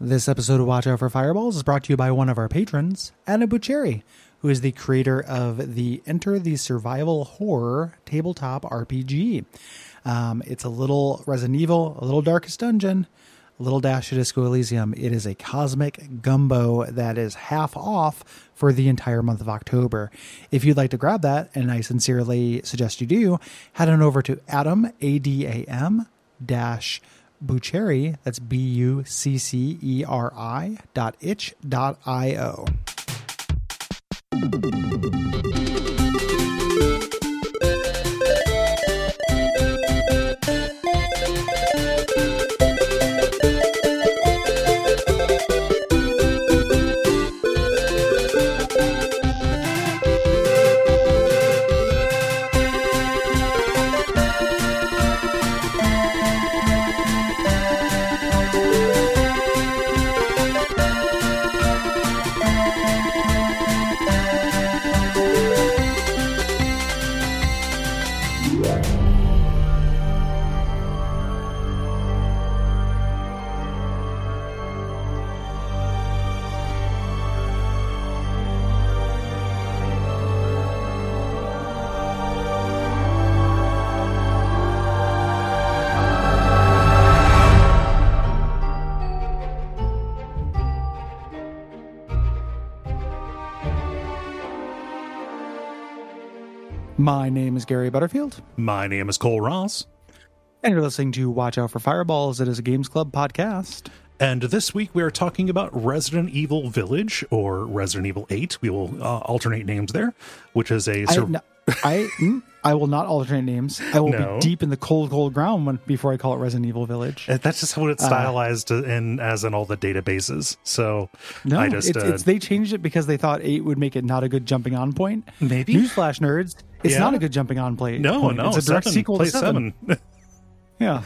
This episode of Watch Out for Fireballs is brought to you by one of our patrons, Adam Bucceri, who is the creator of the Enter the Survival Horror tabletop RPG. Um, it's a little Resident Evil, a little Darkest Dungeon, a little dash of Disco Elysium. It is a cosmic gumbo that is half off for the entire month of October. If you'd like to grab that, and I sincerely suggest you do, head on over to Adam, A-D-A-M, dash Bucceri, that's B U C C E R I dot itch dot I O. Gary Butterfield, My name is Cole Ross, and you're listening to Watch Out for Fireballs. It is a Games Club podcast. and this week we are talking about Resident Evil Village or Resident Evil 8. We will uh, alternate names there, which is a. sur- no, I, mm, I will not alternate names. I will No. be deep in the cold, cold ground when, before I call it Resident Evil Village. Uh, That's just what it's stylized in as in all the databases. So No, I just it's, uh, it's they changed it because they thought eight would make it not a good jumping on point. Maybe. Newsflash, nerds! It's Yeah. not a good jumping on play. no, point. no, it's a direct seven, sequel play to seven. seven. Yeah,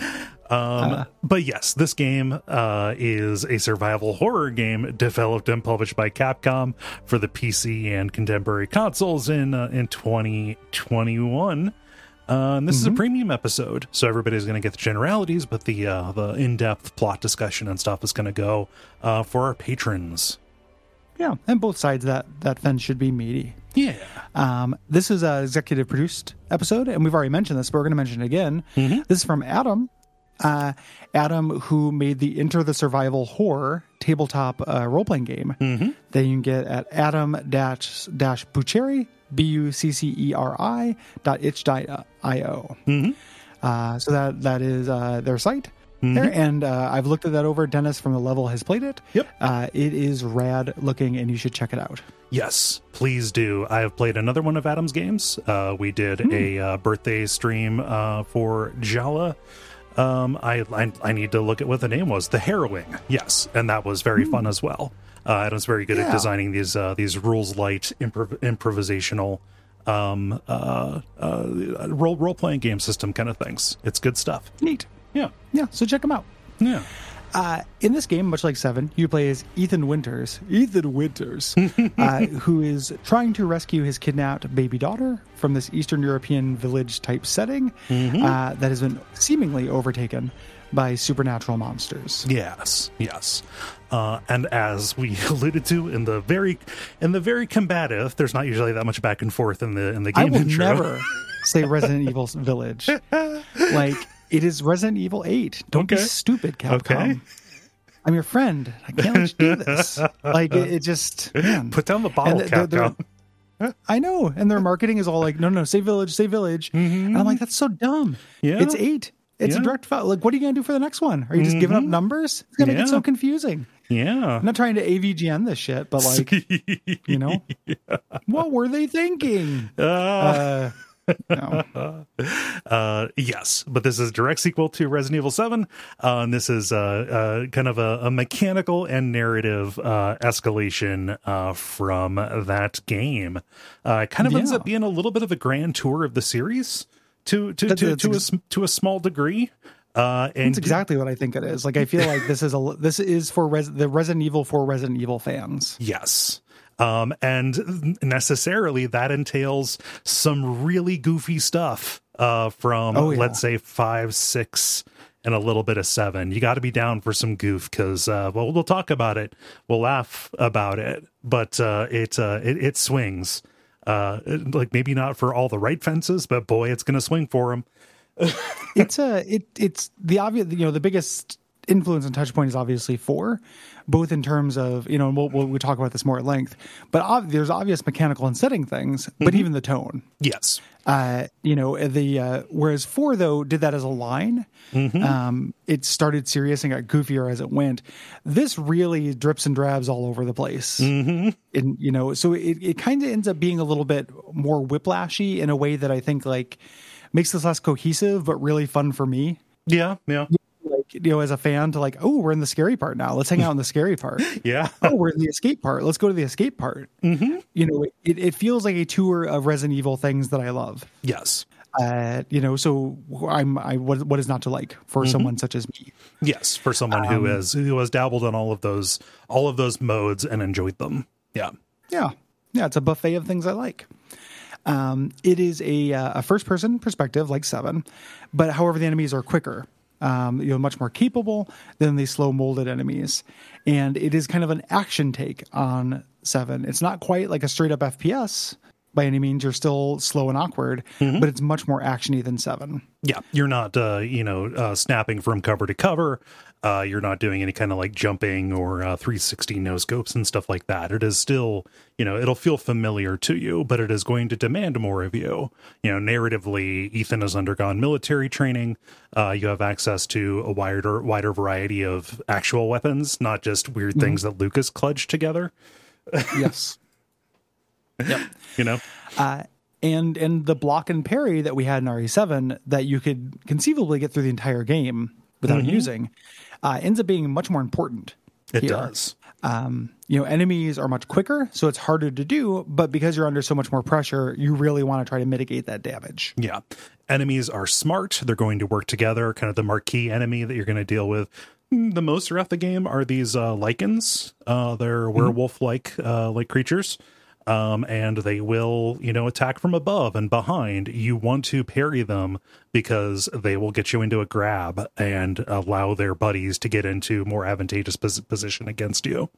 Um, but yes, this game uh, is a survival horror game developed and published by Capcom for the PC and contemporary consoles in uh, in 2021. Uh, and this is a premium episode, so everybody's going to get the generalities, but the uh, the in depth plot discussion and stuff is going to go uh, for our patrons. yeah, and both sides of that that fence should be meaty. Yeah, Um, this is an executive produced episode, and we've already mentioned this, but we're going to mention it again. This is from Adam. Uh, Adam, who made the Enter the Survival Horror tabletop uh, role playing game that you can get at Adam dash dash B U C C E R I dot itch dot I O. Uh, so that that is uh, their site. There and uh, I've looked at that over. Dennis from the level has played it. Yep. Uh, it is rad looking, and you should check it out. Yes, please do. I have played another one of Adam's games. Uh, we did a uh, birthday stream uh, for Jala. Um, I, I I need to look at what the name was. The Harrowing. Yes, and that was very fun as well. Uh, Adam's very good at designing these uh, these rules light improv- improvisational um, uh, uh, role role playing game system kind of things. It's good stuff. Neat. Yeah, Yeah. So check them out. yeah. Uh, in this game, much like Seven, you play as Ethan Winters. Ethan Winters, uh, who is trying to rescue his kidnapped baby daughter from this Eastern European village type setting uh, that has been seemingly overtaken by supernatural monsters. Yes, yes. Uh, and as we alluded to in the very in the very combative, there's not usually that much back and forth in the in the game. I will intro. never say Resident Evil Village. Like it is Resident Evil Eight. Don't be stupid, Capcom. Okay. I'm your friend. I can't let you do this. Like it, it just man. Put down the bottle And cap. they're- they're- I know, and their marketing is all like, no, no, say village, say village, and I'm like, that's so dumb. Mm-hmm. Yeah. it's eight. It's a direct file. Like, what are you gonna do for the next one? Are you just giving up numbers? It's gonna make it so confusing. Yeah. I'm not trying to AVGN this shit, but like, you know, what were they thinking? Uh, no. Uh, yes, but this is a direct sequel to Resident Evil 7. Uh, and this is uh, uh, kind of a, a mechanical and narrative uh, escalation uh, from that game. Uh, it kind of ends up being a little bit of a grand tour of the series to to That- to, that's to, a, ex- s- to a small degree. Uh, and That's exactly what I think it is. Like, I feel like this is a this is for res, the Resident Evil for Resident Evil fans. Yes. Um, and necessarily that entails some really goofy stuff uh, from, Oh, yeah. let's say, five, six, and a little bit of seven. You got to be down for some goof because uh, well, we'll talk about it, we'll laugh about it, but uh, it, uh, it it swings. Uh, like maybe not for all the right fences, but boy, it's going to swing for them. it's a it it's the obvious you know the biggest influence and touch point is obviously four, both in terms of you know and we'll, we'll, we'll talk about this more at length. But ob- there's obvious mechanical and setting things, but Mm-hmm. even the tone. Yes. Uh, you know the uh, whereas four though did that as a line. Mm-hmm. Um, it started serious and got goofier as it went. This really drips and drabs all over the place, mm-hmm. and you know so it it kind of ends up being a little bit more whiplashy in a way that I think like makes this less cohesive but really fun for me Yeah. Yeah. You know as a fan to like oh we're in the scary part now let's hang out in the scary part Yeah. oh we're in the escape part let's go to the escape part mm-hmm. you know it, it feels like a tour of resident evil things that i love Yes. uh you know so i'm i what, what is not to like for someone such as me Yes. For someone who has who has dabbled in all of those all of those modes and enjoyed them. Yeah. yeah yeah it's a buffet of things i like um it is a uh, a first person perspective like seven but however the enemies are quicker um, you know, much more capable than the slow molded enemies. And it is kind of an action take on seven. It's not quite like a straight up FPS by any means. You're still slow and awkward, but it's much more actiony than seven. Yeah, you're not, uh, you know, uh, snapping from cover to cover. Uh, you're not doing any kind of like jumping or uh, 360 no scopes and stuff like that. It is still, you know, it'll feel familiar to you, but it is going to demand more of you. You know, narratively, Ethan has undergone military training. Uh, you have access to a wider, wider variety of actual weapons, not just weird things that Lucas clutched together. yes. Yep. You know, Uh, and and the block and parry that we had in RE7 that you could conceivably get through the entire game without using uh, ends up being much more important. it here. does. Um, you know, enemies are much quicker, so it's harder to do. But because you're under so much more pressure, you really want to try to mitigate that damage. Yeah. Enemies are smart. They're going to work together. Kind of the marquee enemy that you're going to deal with mm, the most throughout the game are these uh, lycans. Uh, they're werewolf like uh, like creatures. Um, and they will, you know, attack from above and behind. You want to parry them because they will get you into a grab and allow their buddies to get into more advantageous pos- position against you.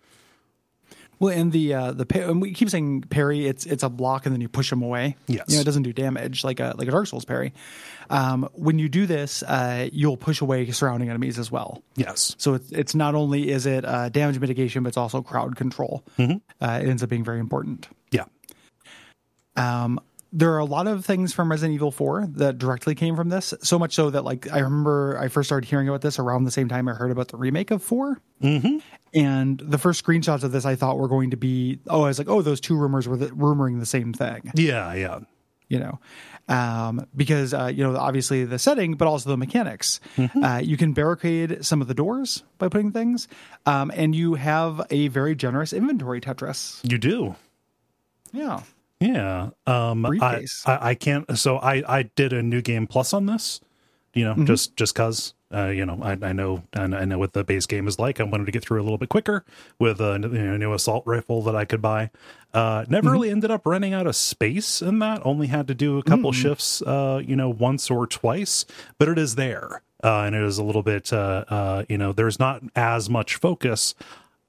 Well, and the uh, the and we keep saying parry. It's it's a block, and then you push them away. Yes. you know, it doesn't do damage like a like a Dark Souls parry. Um, when you do this, uh, you'll push away surrounding enemies as well. Yes. So it's it's not only is it uh, damage mitigation, but it's also crowd control. Uh, it ends up being very important. Yeah. Um, there are a lot of things from Resident Evil 4 that directly came from this. So much so that like I remember I first started hearing about this around the same time I heard about the remake of 4. Mm-hmm. And the first screenshots of this I thought were going to be oh I was like oh those two rumors were the, rumoring the same thing Yeah. Yeah. you know um, because uh, you know obviously the setting but also the mechanics uh, you can barricade some of the doors by putting things um, and you have a very generous inventory tetris You do. yeah Yeah. Um I, I I can't so I I did a new game plus on this, you know, just just cuz uh, you know, I, I know and I know what the base game is like. I wanted to get through a little bit quicker with a you know, new assault rifle that I could buy. Uh, never really ended up running out of space in that. Only had to do a couple shifts, uh, you know, once or twice, but it is there, uh, and it is a little bit, uh, uh, you know, there's not as much focus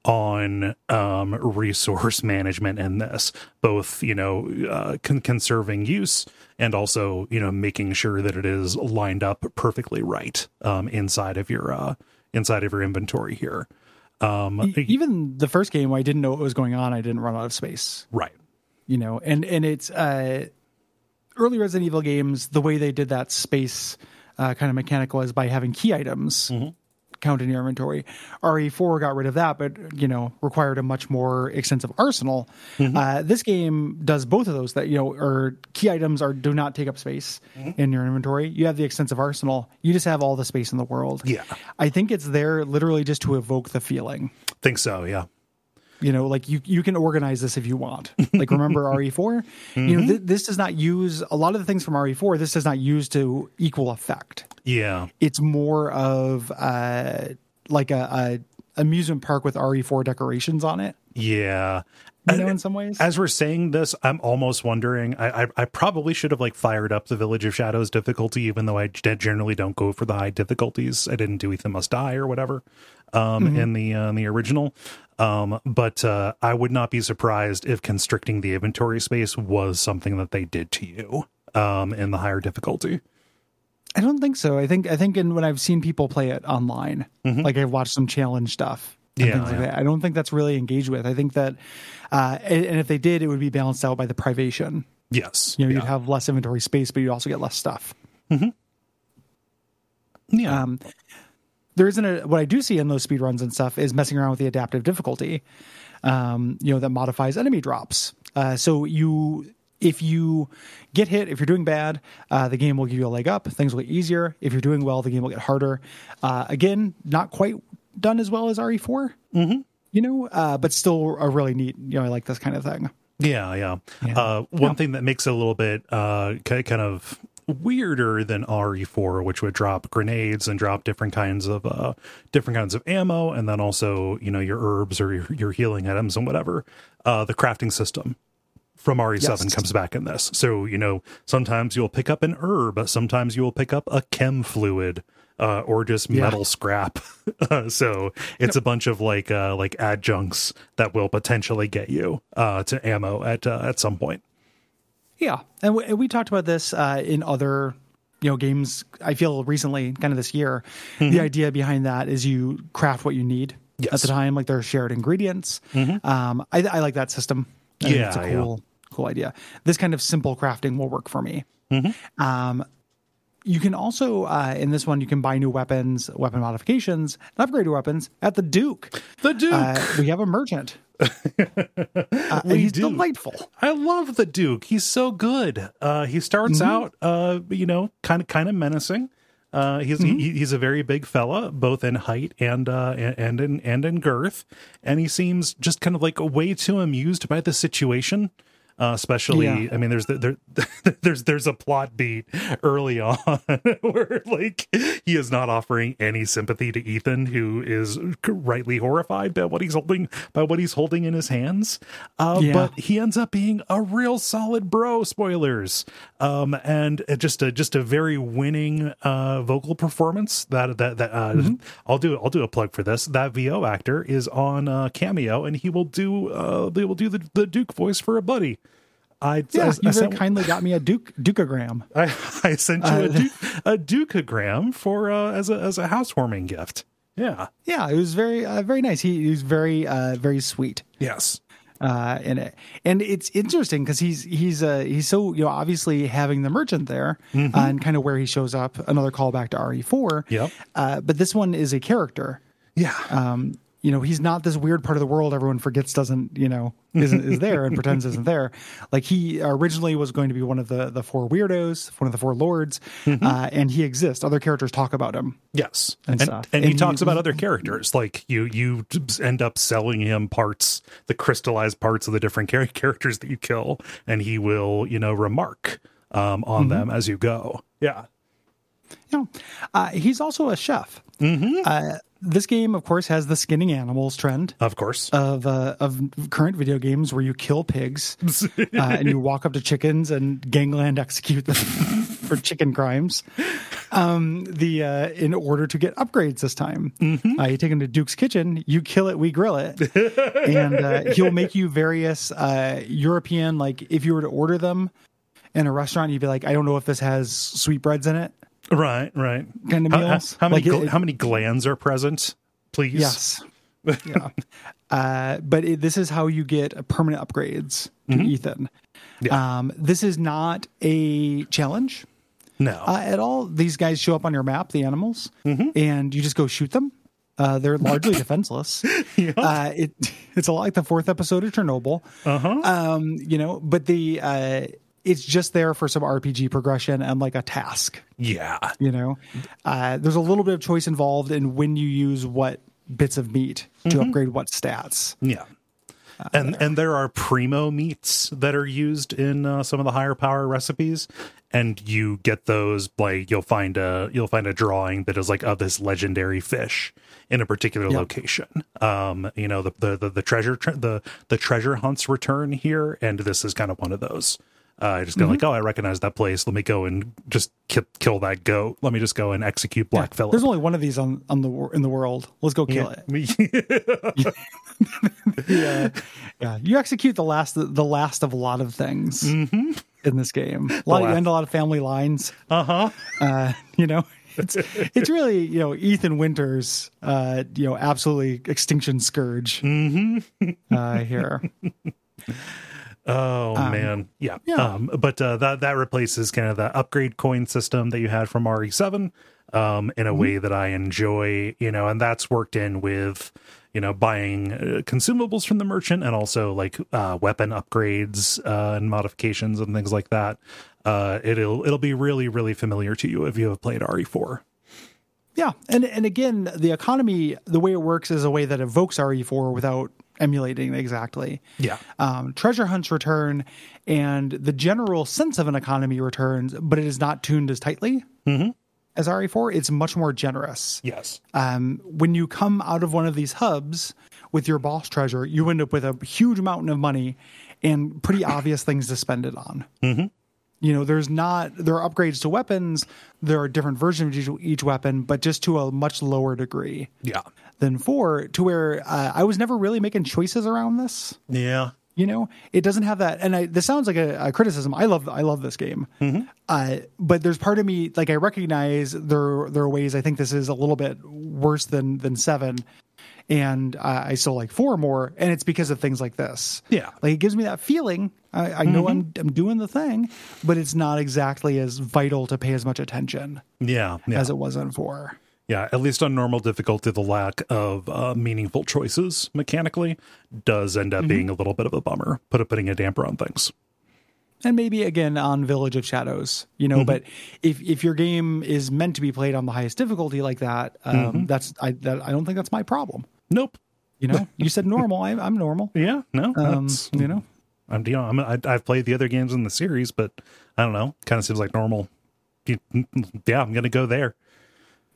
on um, resource management in this, both you know uh, con- conserving use and also you know making sure that it is lined up perfectly right um, inside of your uh, inside of your inventory here. Um, even the first game i didn't know what was going on i didn't run out of space right. you know and and it's uh early resident evil games the way they did that space uh, kind of mechanic was by having key items count in your inventory. Re4 got rid of that but you know required a much more extensive arsenal. Uh, this game does both of those that you know or key items are do not take up space in your inventory. You have the extensive arsenal. You just have all the space in the world. Yeah. i think it's there literally just to evoke the feeling. Think so. Yeah. You know like you you can organize this if you want like remember re4 you know th- this does not use a lot of the things from re4 this does not use to equal effect Yeah. it's more of uh like a, amusement park with RE4 decorations on it. Yeah. You know, in some ways. As we're saying this, I'm almost wondering. I, I, I probably should have like fired up the Village of Shadows difficulty, even though I generally don't go for the high difficulties. I didn't do Ethan Must Die or whatever um, mm-hmm. in the uh, in the original. Um, but uh, I would not be surprised if constricting the inventory space was something that they did to you um, in the higher difficulty. I don't think so. I think I think in when I've seen people play it online, mm-hmm. like I've watched some challenge stuff. yeah, like yeah. I don't think that's really engaged with. I think that, uh, and, if they did, it would be balanced out by the privation. Yes, you know, yeah. you'd have less inventory space, but you'd also get less stuff. Mm-hmm. Yeah. Um, there isn't a what I do see in those speed runs and stuff is messing around with the adaptive difficulty. Um, you know that modifies enemy drops. Uh, so you if you get hit, if you're doing bad, uh, the game will give you a leg up. Things will get easier. If you're doing well, the game will get harder. Uh, again, not quite done as well as RE4, mm-hmm. you know, uh, but still a really neat. You know, I like this kind of thing. Yeah, yeah. yeah. Uh, one yeah. thing that makes it a little bit uh, kind of weirder than RE4, which would drop grenades and drop different kinds of uh, different kinds of ammo, and then also you know your herbs or your, your healing items and whatever. Uh, the crafting system from RE7 yes. comes back in this. So, you know, sometimes you'll pick up an herb, sometimes you will pick up a chem fluid. Uh, or just metal yeah. scrap. so it's yep. a bunch of like uh, like adjuncts that will potentially get you uh, to ammo at uh, at some point. Yeah, and we, we talked about this uh, in other you know games. I feel recently, kind of this year, mm-hmm. the idea behind that is you craft what you need yes. at the time. Like there are shared ingredients. Mm-hmm. Um, I, I, like that system. I yeah, it's a cool. Yeah cool idea. This kind of simple crafting will work for me. Mm-hmm. Um, you can also uh, in this one you can buy new weapons, weapon modifications, and upgrade your weapons at the Duke. The Duke. Uh, we have a merchant. Uh, he's do. delightful. I love the Duke. He's so good. Uh, he starts mm-hmm. out, uh, you know, kind of kind of menacing. Uh, he's mm-hmm. he, he's a very big fella, both in height and uh, and in and in girth, and he seems just kind of like way too amused by the situation uh, especially yeah. I mean there's there, there's there's a plot beat early on where like he is not offering any sympathy to Ethan who is rightly horrified by what he's holding by what he's holding in his hands uh, yeah. but he ends up being a real solid bro spoilers um, and just a just a very winning uh, vocal performance that that that uh, mm-hmm. I'll do I'll do a plug for this that VO actor is on uh, Cameo and he will do uh, they will do the, the Duke voice for a buddy I yeah, I, you I sent, kindly got me a Duke Dukeogram. I, I sent you uh, a, Duke, a Dukeogram for uh, as a as a housewarming gift. Yeah, yeah, it was very uh, very nice. He, he was very uh, very sweet. Yes, uh, it, and it's interesting because he's he's uh, he's so you know obviously having the merchant there mm-hmm. uh, and kind of where he shows up. Another callback to RE4. Yep. Uh, but this one is a character. Yeah. Um, you know he's not this weird part of the world everyone forgets doesn't you know isn't is there and pretends isn't there. Like he originally was going to be one of the the four weirdos one of the four lords mm-hmm. uh, and he exists. Other characters talk about him. Yes. And, and, and, and he, he talks about other characters. Like you you end up selling him parts the crystallized parts of the different characters that you kill and he will you know remark um, on mm-hmm. them as you go. Yeah yeah, uh, he's also a chef. Mm-hmm. Uh, this game, of course, has the skinning animals trend. Of course, of uh, of current video games where you kill pigs uh, and you walk up to chickens and gangland execute them for chicken crimes. Um, the uh, in order to get upgrades this time, mm-hmm. Uh, you take them to Duke's kitchen, you kill it, we grill it, and uh, he'll make you various uh, European. Like if you were to order them in a restaurant, you'd be like, I don't know if this has sweetbreads in it. Right, right. Kind of meals. How, how, how many like it, how many glands are present? Please. Yes. yeah. Uh, but it, this is how you get permanent upgrades to mm-hmm. Ethan. Yeah. Um, this is not a challenge. No. Uh, at all. These guys show up on your map, the animals, mm-hmm. and you just go shoot them. Uh, they're largely defenseless. Yep. Uh, it, it's a lot like the fourth episode of Chernobyl. Uh-huh. Um, you know, but the uh, it's just there for some RPG progression and like a task. Yeah. You know, uh, there's a little bit of choice involved in when you use what bits of meat to mm-hmm. upgrade what stats. Yeah. Uh, and there. and there are primo meats that are used in uh, some of the higher power recipes, and you get those like you'll find a you'll find a drawing that is like of this legendary fish in a particular Yeah. location. Um, you know the the the, the treasure tre- the the treasure hunts return here, and this is kind of one of those. Uh, I just go like, oh, I recognize that place. Let me go and just ki- kill that goat. Let me just go and execute Black Phillip. There's only one of these on, on the in the world. Let's go kill it. it. Yeah, yeah. You execute the last the last of a lot of things in this game. A lot, you end a lot of family lines. uh huh. Uh, you know, it's it's really you know Ethan Winters. Uh, you know, absolutely extinction scourge. Uh, here. Oh man, yeah. Um, yeah. Um, but uh, that that replaces kind of the upgrade coin system that you had from RE7 um, in a Mm-hmm. way that I enjoy. You know, and that's worked in with you know buying uh, consumables from the merchant and also like uh, weapon upgrades uh, and modifications and things like that. Uh, it'll it'll be really really familiar to you if you have played E RE4. Yeah, and and again, the economy, the way it works is a way that evokes RE4 without emulating exactly. Yeah. Um, treasure hunts return, and the general sense of an economy returns, but it is not tuned as tightly as RE4. It's much more generous. Yes. Um, when you come out of one of these hubs with your boss treasure, you end up with a huge mountain of money and pretty obvious things to spend it on. Mm-hmm. You know, there's not there are upgrades to weapons. There are different versions of each, each weapon, but just to a much lower degree Yeah. than four. To where uh, I was never really making choices around this. Yeah. You know, it doesn't have that. And I, this sounds like a, a criticism. I love, I love this game. Hmm. Uh, but there's part of me, like I recognize there, there are ways I think this is a little bit worse than than seven, and uh, I still like four more. And it's because of things like this. Yeah. like it gives me that feeling. I, I know I'm, I'm doing the thing, but it's not exactly as vital to pay as much attention Yeah. Yeah. as it was on four. Yeah, at least on normal difficulty, the lack of uh, meaningful choices mechanically does end up Mm-hmm. being a little bit of a bummer, put putting a damper on things. and maybe again on Village of Shadows, you know. But if if your game is meant to be played on the highest difficulty like that, um, that's I that, I don't think that's my problem. Nope. You know, you said normal. I, I'm normal. Yeah, no, Um, you know, I'm you know I'm, I, I've played the other games in the series, but I don't know, kind of seems like normal. Yeah, I'm gonna go there.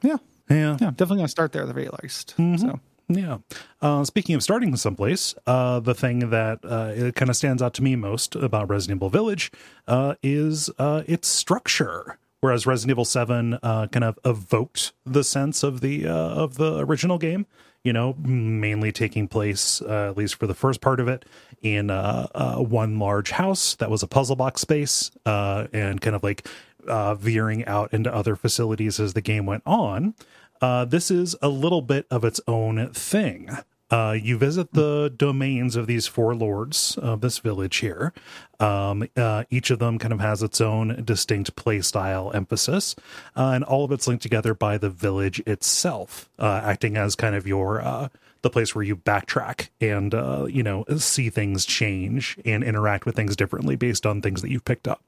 yeah, Yeah, yeah. Definitely gonna start there at the very least. So Yeah. Uh, speaking of starting someplace, uh, the thing that uh, it kind of stands out to me most about Resident Evil Village uh, is uh, its structure. Whereas Resident Evil Seven uh, kind of evoked the sense of the uh, of the original game, you know, mainly taking place uh, at least for the first part of it in uh, uh, one large house that was a puzzle box space, uh, and kind of like uh, veering out into other facilities as the game went on uh, this is a little bit of its own thing. Uh, you visit the domains of these four lords of this village here. Um, uh, each of them kind of has its own distinct play style emphasis, uh, and all of it's linked together by the village itself, uh, acting as kind of your uh, the place where you backtrack and uh, you know see things change and interact with things differently based on things that you've picked up.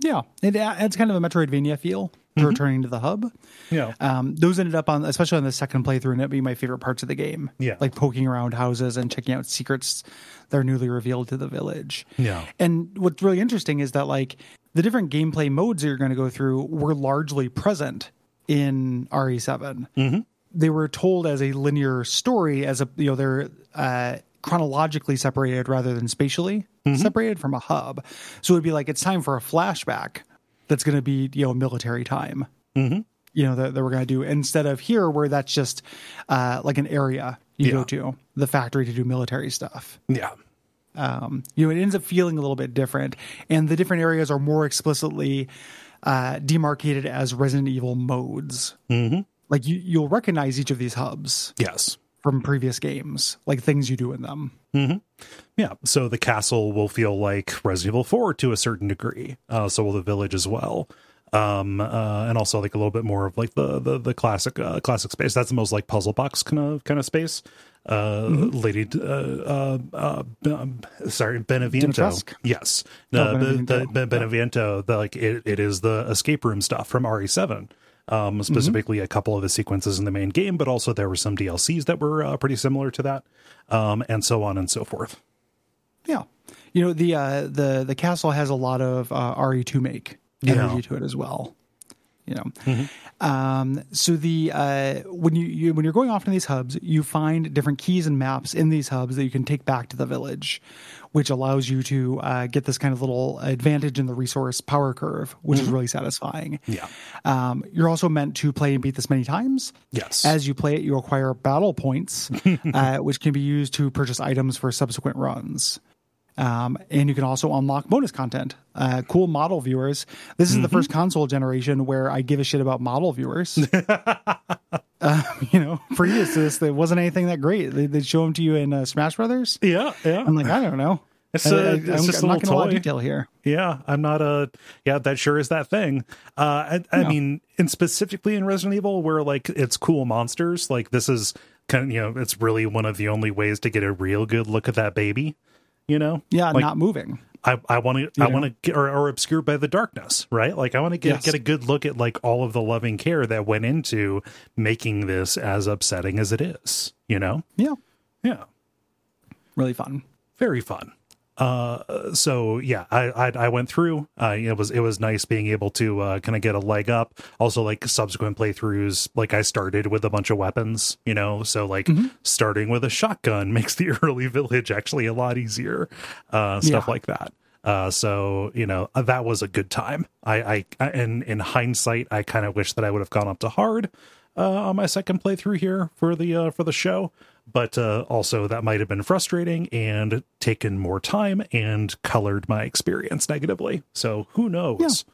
yeah, it adds kind of a Metroidvania feel to returning to the hub. Yeah, Um, those ended up on, especially on the second playthrough, and it'd be my favorite parts of the game. Yeah. like poking around houses and checking out secrets that are newly revealed to the village. Yeah. and what's really interesting is that like the different gameplay modes that you're going to go through were largely present in RE7. Mm-hmm. They were told as a linear story, as a you know they're uh, chronologically separated rather than spatially separated from a hub. So it'd be like it's time for a flashback that's going to be you know military time. You know that, that we're going to do instead of here where that's just uh, like an area you go to the factory to do military stuff. Yeah, um, you know it ends up feeling a little bit different and the different areas are more explicitly uh, demarcated as resident evil modes. Mm-hmm. like you, you'll recognize each of these hubs. Yes. From previous games like things you do in them Yeah, so the castle will feel like Resident Evil 4 to a certain degree. Uh, so will the village as well. Um, uh, and also like a little bit more of like the the, the classic uh, classic space. That's the most like puzzle box kind of kind of space. Uh, Lady, uh, uh, uh, um, sorry, Beneviento. Dimitrescu? Yes, Oh, uh, the, Beneviento. the, the Beneviento. The, like it, it is the escape room stuff from RE7. Um, specifically a couple of the sequences in the main game, but also there were some DLCs that were uh, pretty similar to that, um, and so on and so forth. yeah you know the uh, the the castle has a lot of uh, re2 make energy Yeah. to it as well. You know, um, so the uh, when you, you when you're going off to these hubs, you find different keys and maps in these hubs that you can take back to the village, which allows you to uh, get this kind of little advantage in the resource power curve, which is really satisfying. Yeah. Um, you're also meant to play and beat this many times. Yes. As you play it, you acquire battle points, uh, which can be used to purchase items for subsequent runs. Um, and you can also unlock bonus content. Uh, cool model viewers. This is the first console generation where I give a shit about model viewers. uh, you know, previous to this, there wasn't anything that great. They, they'd show them to you in uh, Smash Brothers. yeah. Yeah. I'm like, I don't know. It's I- a- I- it's I'm, just a I'm not little a lot of toy. detail here. Yeah, I'm not a yeah. That sure is that thing. Uh, I, I No. mean, and specifically in Resident Evil, where like it's cool monsters. Like this is kind of you know, it's really one of the only ways to get a real good look at that baby. You know, Yeah, like, not moving. I I want to I want to get or, or obscured by the darkness, right? Like I want to get Yes. get a good look at like all of the loving care that went into making this as upsetting as it is. You know, Yeah, yeah really fun. very fun. Uh, so yeah, I, I I went through. Uh, it was it was nice being able to uh, kind of get a leg up. Also, like subsequent playthroughs, like I started with a bunch of weapons, you know. So like starting with a shotgun makes the early village actually a lot easier. Uh, stuff Yeah. like that. Uh, so you know uh, that was a good time. I, I, I in in hindsight, I kind of wish that I would have gone up to hard uh, on my second playthrough here for the uh, for the show, but uh, also that might have been frustrating and taken more time and colored my experience negatively. So who knows?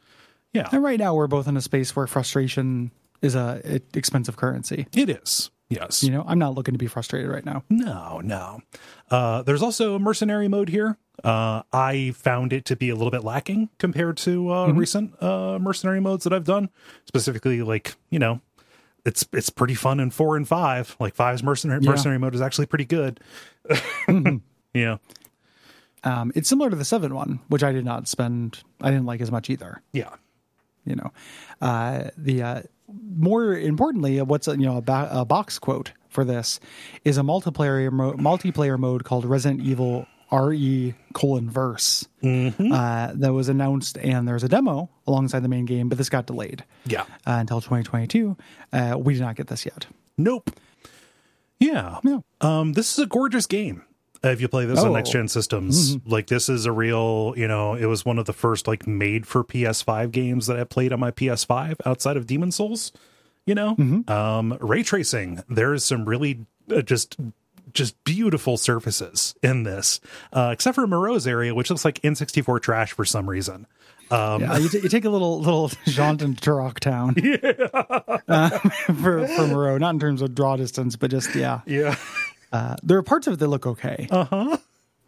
Yeah, And right now, we're both in a space where frustration is a expensive currency. it is. Yes. You know, I'm not looking to be frustrated right now. No, no. Uh, there's also a mercenary mode here. Uh, I found it to be a little bit lacking compared to uh, recent uh, mercenary modes that I've done. Specifically, like you know, it's it's pretty fun in four and five. Like five's mercenary Yeah. mercenary mode is actually pretty good. Yeah, Um, it's similar to the seven one, which I did not spend. I didn't like as much either. yeah, You know, uh, the uh, more importantly, what's a, you know a, ba- a box quote for this is a multiplayer mo- multiplayer mode called Resident Evil RE colon verse uh, that was announced, and there's a demo alongside the main game, but this got delayed yeah. uh, until 2022. Uh, we did not get this yet. Nope. Yeah. Yeah. Um, this is a gorgeous game. If you play this on Oh. next gen systems, like this is a real, you know, it was one of the first like made for PS5 games that I played on my PS5 outside of Demon Souls. You know, um, ray tracing. There is some really uh, just just beautiful surfaces in this, uh, except for Moreau's area, which looks like N64 trash for some reason. Um, Yeah, you, t- you take a little little jaunt into Turok Town uh, for for Moreau, not in terms of draw distance, but just yeah. Yeah. Uh, there are parts of it that look okay, Uh huh.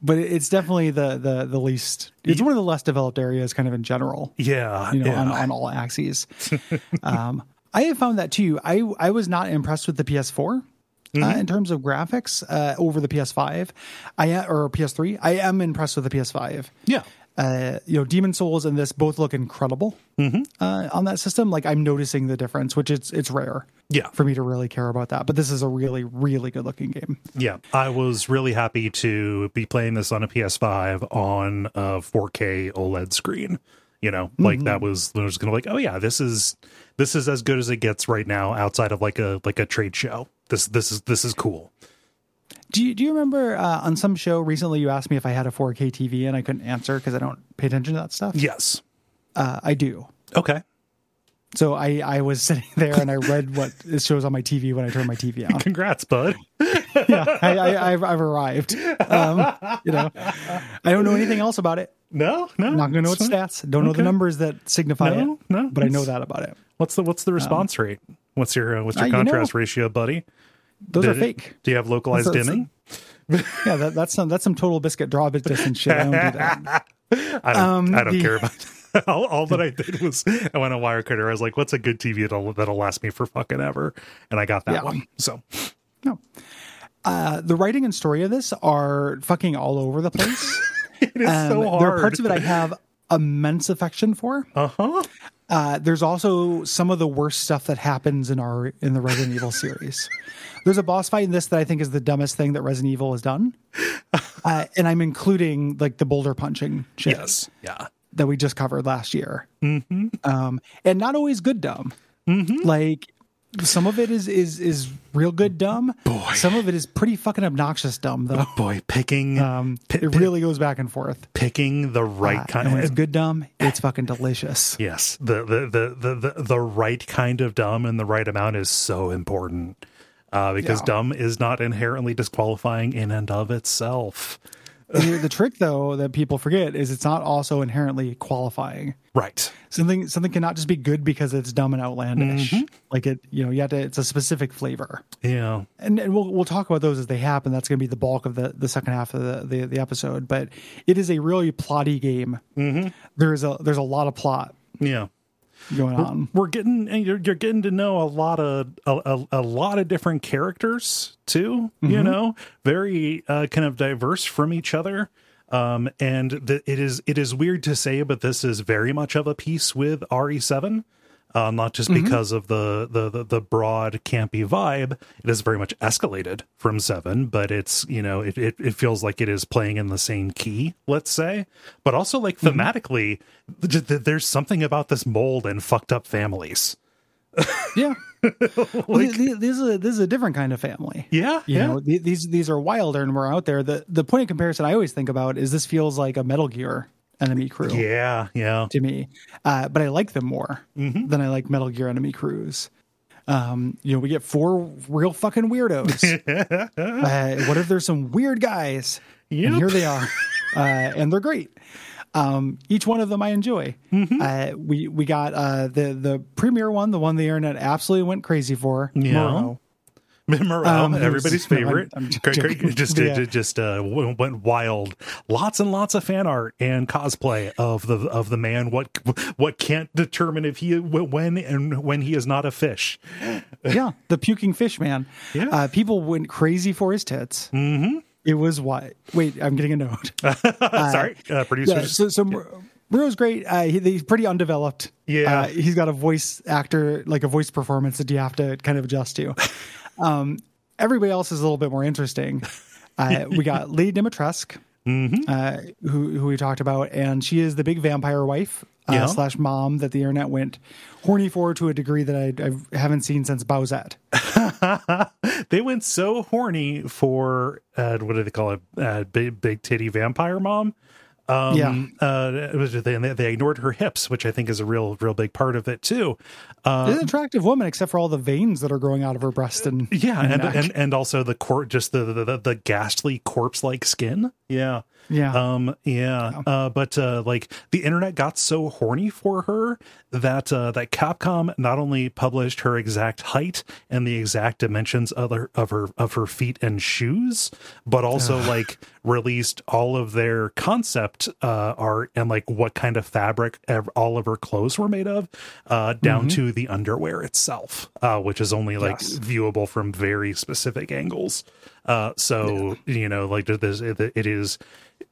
but it's definitely the the the least. It's one of the less developed areas, kind of in general. Yeah. You know, yeah. on, on all axes. um, I have found that too. I I was not impressed with the PS4. Uh, in terms of graphics, uh, over the PS5, I or PS3, I am impressed with the PS5 yeah. uh, you know, Demon Souls and this both look incredible uh, on that system. Like I'm noticing the difference, which it's it's rare Yeah. for me to really care about that. But this is a really really good looking game. Yeah, I was really happy to be playing this on a PS5 on a 4K OLED screen. You know, like that was I was gonna like, oh yeah, this is this is as good as it gets right now outside of like a like a trade show. This this is this is cool. Do you do you remember uh, on some show recently you asked me if I had a 4K TV and I couldn't answer because I don't pay attention to that stuff? Yes. Uh, I do. Okay. So I I was sitting there and I read what it shows on my TV when I turned my TV on. Congrats, bud. yeah, I, I, I've, I've arrived. Um, you know, I don't know anything else about it. No, no. Not going to know its fine. stats. Don't know the numbers that signify No, it. no, but I know that about it. What's the what's the response rate? What's your uh, what's your Uh, you know- contrast ratio, buddy? Those are Did it- fake. Do you have localized That's- dimming? Yeah, that, that's some that's some TotalBiscuit draw distance shit. I don't do that. I don't, Um, I don't the- care about that. all, all that I did was I went on Wirecutter. I was like, what's a good TV that'll, that'll last me for fucking ever? And I got that Yeah. one. So, No. Uh, the writing and story of this are fucking all over the place. it is Um, so hard. There are parts of it I have immense affection for. Uh huh. Uh, there's also some of the worst stuff that happens in our in the Resident Evil series. There's a boss fight in this that I think is the dumbest thing that Resident Evil has done, uh, and I'm including like the boulder punching shit. Yes. Yeah. That we just covered last year, Mm-hmm. um, and not always good dumb. Mm-hmm. Like some of it is is is real good dumb. Boy. Some of it is pretty fucking obnoxious dumb though. Boy, picking Um, Pi- it really goes back and forth. picking the right Uh, kind when it's of good dumb, it's fucking delicious. yes, the the, the the the the right kind of dumb and the right amount is so important. Uh, because Yeah. dumb is not inherently disqualifying in and of itself. The, trick though that people forget is it's not also inherently qualifying. Right. Something something cannot just be good because it's dumb and outlandish. Mm-hmm. Like it, you know, you have to. It's a specific flavor, Yeah. and, and we'll we'll talk about those as they happen. That's going to be the bulk of the the second half of the the, the episode. But it is a really plotty game. Mm-hmm. There's a there's a lot of plot Yeah. Going on. we're getting and you're, you're getting to know a lot of a, a, a lot of different characters too you know? Very uh, kind of diverse from each other. Um and the, it is it is weird to say but this is very much of a piece with re7 uh, not just because of the, the the the broad campy vibe. It is very much escalated from seven but it's you know it, it, it feels like it is playing in the same key let's say. But also like thematically th- th- there's something about this mold and fucked up families. Yeah, Well, th- th- this is a, this is a different kind of family. yeah You yeah. know, th- these these are wilder and we're out there. The the point of comparison I always think about is this feels like a Metal Gear enemy crew. yeah yeah to me, uh, but I like them more Mm-hmm. than I like Metal Gear Enemy Crews. Um, you know, we get four real fucking weirdos. uh, what if there's some weird guys? Yep. And here they are, uh, and they're great. Um, each one of them I enjoy. Mm-hmm. Uh, we we got uh, the the premier one, the one the internet absolutely went crazy for. Yeah. Moreau. Morale, Um, everybody's no, I'm- favorite. I'm Craig just Yeah. just, just uh, went wild. Lots and lots of fan art and cosplay of the of the man. What what can't determine if he when and when he is not a fish. yeah, the puking fish man. Yeah. Uh, people went crazy for his tits. Mm-hmm. It was what? Wait, I'm getting a note. Sorry, uh, Yeah, producers. so, so Moreau's great. Uh, he, he's pretty undeveloped. Yeah. uh, he's got a voice actor, like a voice performance that you have to kind of adjust to. Um, everybody else is a little bit more interesting. Uh, we got Lady Dimitrescu, Mm-hmm. uh, who who we talked about, and she is the big vampire wife uh, Yeah. slash mom that the internet went horny for to a degree that I, I haven't seen since Bowsette. they went so horny for uh, what do they call it? Uh, big big titty vampire mom. Um, Yeah. uh, it was, they, they ignored her hips, which I think is a real, real big part of it too. Uh, She's an attractive woman, except for all the veins that are growing out of her breast and yeah, and neck. and, and also the cor- just the the, the, the ghastly corpse like skin. Yeah. Yeah. Um. Yeah. Uh. But uh. Like the internet got so horny for her that uh. That Capcom not only published her exact height and the exact dimensions of her of her of her feet and shoes, but also like released all of their concept uh art and like what kind of fabric all of her clothes were made of, uh. Down to the underwear itself, uh. Which is only like Yes. viewable from very specific angles. Uh, so you know, like there's, it, it is,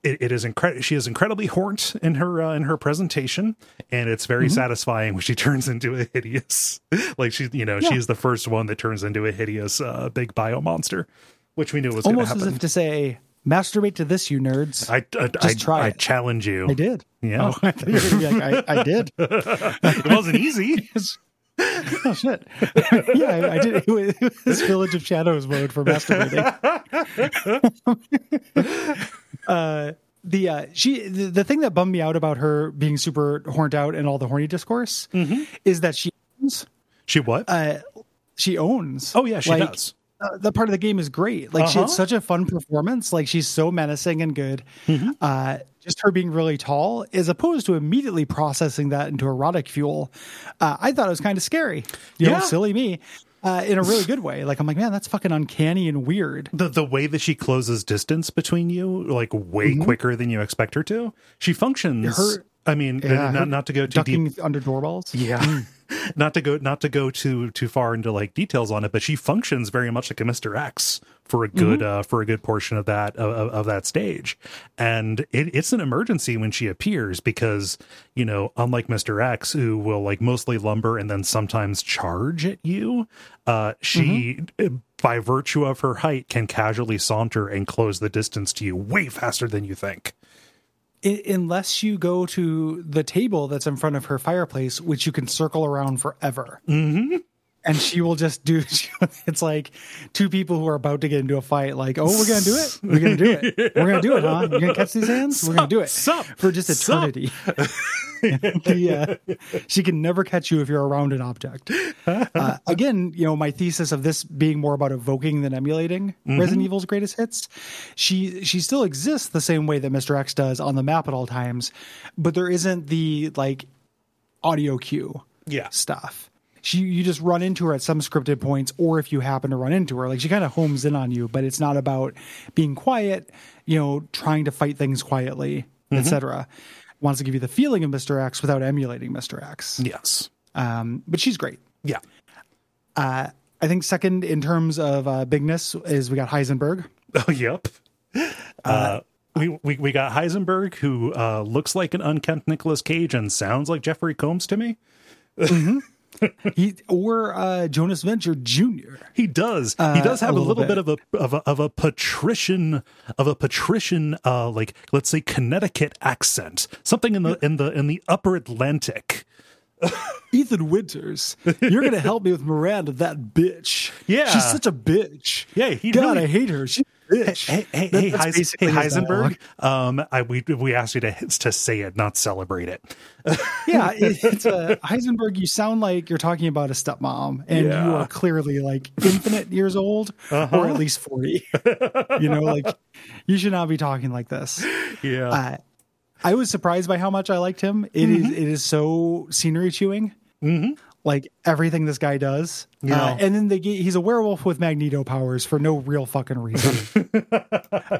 it, it is incredible. She is incredibly horned in her uh, in her presentation, and it's very Mm-hmm. satisfying when she turns into a hideous, like she, you know, Yeah. she's the first one that turns into a hideous uh, big bio monster, which we knew was going to Almost as happen. if to say, masturbate to this, you nerds. I, I, I, try I challenge you. I did. Yeah, Oh, I thought you were gonna be like, I, I did. it wasn't easy. Oh shit! yeah, I, did. It was, it was Village of Shadows mode for masturbating. uh, the uh, she the, the thing that bummed me out about her being super horned out and all the horny discourse Mm-hmm. is that she owns, She what? uh, she owns. oh yeah, she like, does. Uh, that part of the game is great. Like she Uh-huh. had such a fun performance. Like she's so menacing and good. Mm-hmm. Uh, just her being really tall, as opposed to immediately processing that into erotic fuel. Uh, I thought it was kind of scary. You Yeah. know, silly me. Uh, in a really good way. Like I'm like, man, that's fucking uncanny and weird. the the way that she closes distance between you like way quicker than you expect her to she functions Mm-hmm. Her- i mean Yeah, not, not to go too Ducking deep under doorbells. yeah not to go not to go too too far into like details on it but she functions very much like a mr x for a good Mm-hmm. uh for a good portion of that of, of- that stage and it, it's an emergency when she appears because you know unlike mr x who will like mostly lumber and then sometimes charge at you uh she Mm-hmm. by virtue of her height can casually saunter and close the distance to you way faster than you think Unless you go to the table that's in front of her fireplace, which you can circle around forever. Mm-hmm. And she will just do. It's like two people who are about to get into a fight. Like, oh, we're gonna do it. We're gonna do it. We're gonna do it, huh? You're gonna catch these hands. We're gonna do it Sup? for just eternity. the, uh, she can never catch you if you're around an object. Uh, again, you know, my thesis of this being more about evoking than emulating Resident Evil's greatest hits. She she still exists the same way that Mr. X does on the map at all times, but there isn't the like audio cue Yeah. stuff. She you just run into her at some scripted points, or if you happen to run into her, like she kind of homes in on you, but it's not about being quiet, you know, trying to fight things quietly, etc. Wants to give you the feeling of Mr. X without emulating Mr. X. Yes. Um, but she's great. Yeah. Uh, I think second in terms of uh, bigness is we got Heisenberg. Oh, yep. Uh, we, we we got Heisenberg, who uh, looks like an unkempt Nicolas Cage and sounds like Jeffrey Combs to me. He or uh, Jonas Venture Jr. He does. he Uh, does have a little little, bit. bit. of a of a of a patrician of a patrician uh like let's say Connecticut accent. Something in the in the in the upper Atlantic. Ethan Winters, you're gonna help me with Miranda, that bitch. Yeah. she's such a bitch. Yeah, he God, really- I hate her. She's bitch. Hey, hey, That- hey, Heis- hey, Heisenberg. Um, I we we asked you to to say it, not celebrate it. Yeah, it, it's a Heisenberg. You sound like you're talking about a stepmom, and Yeah. you are clearly like infinite years old, Uh-huh. or at least forty. you know, like you should not be talking like this. Yeah. Uh, I was surprised by how much I liked him. It is Mm-hmm. it is so scenery chewing. Mm-hmm. Like everything this guy does, Yeah. uh, and then they get, he's a werewolf with magneto powers for no real fucking reason.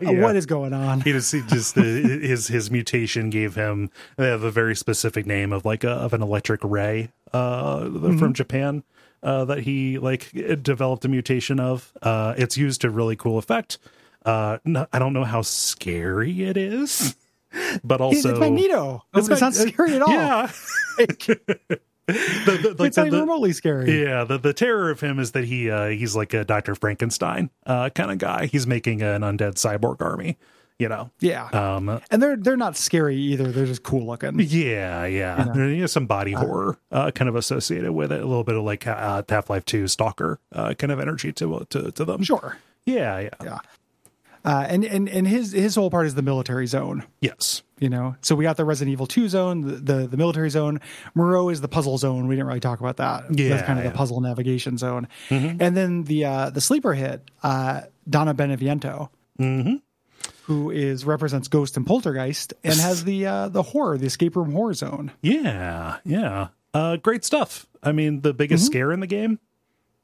What is going on? he just he just his his mutation gave him they have a very specific name of like a of an electric ray uh Mm-hmm. from Japan uh that he like developed a mutation of uh it's used to really cool effect uh no, I don't know how scary it is but It's- also it's magneto. It's, Mag- not scary at all. yeah the, the, like it's not the- even the- remotely scary. yeah, the, the terror of him is that he uh, he's like a Dr. Frankenstein uh, kind of guy. He's making an undead cyborg army, you know. Yeah. Um, and they're they're not scary either. They're just cool looking. yeah, yeah. There is some body horror uh, kind of associated with it. A little bit of like uh, Half Life Two Stalker uh, kind of energy to to to them. Sure. Yeah, yeah, Yeah. Uh, and and and his his whole part is the military zone. Yes. You know, so we got the Resident Evil Two zone, the the, the military zone. Moreau is the puzzle zone. We didn't really talk about that. Yeah, that's kind of yeah. Mm-hmm. the puzzle navigation zone. And then the uh, the sleeper hit, uh, Donna Beneviento, Mm-hmm. who is represents Ghost and Poltergeist, and has the uh, the horror, the escape room horror zone. Yeah, yeah. Uh, great stuff. I mean, the biggest scare in the game.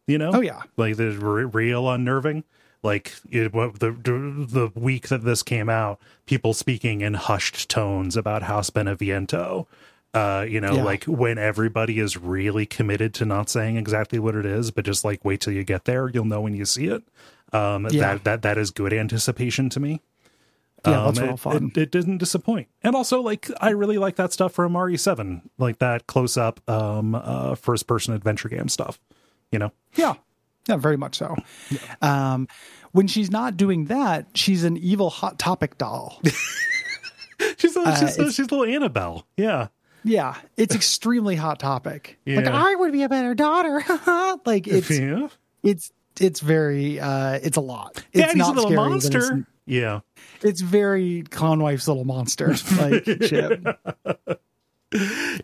You know. Mm-hmm. Oh, yeah. like the re- real unnerving. Like it, the the week that this came out, people speaking in hushed tones about House Beneviento. Uh, you know, Yeah. like when everybody is really committed to not saying exactly what it is, but just like wait till you get there, you'll know when you see it. Um, Yeah. that that that is good anticipation to me. Yeah, Um, that's it, fun. It, it didn't disappoint, and also like I really like that stuff from RE7, like that close up, um, uh, first person adventure game stuff. You know, Yeah, yeah, very much so. Um, when she's not doing that, she's an evil hot topic doll. she's a, she's, a, she's a little Annabelle. Yeah, yeah, it's extremely hot topic. Like I would be a better daughter. like it's yeah. it's it's very uh it's a lot. It's Daddy's a little scary, monster. Yeah, It's, it's very clown wife's little monster. Like shit.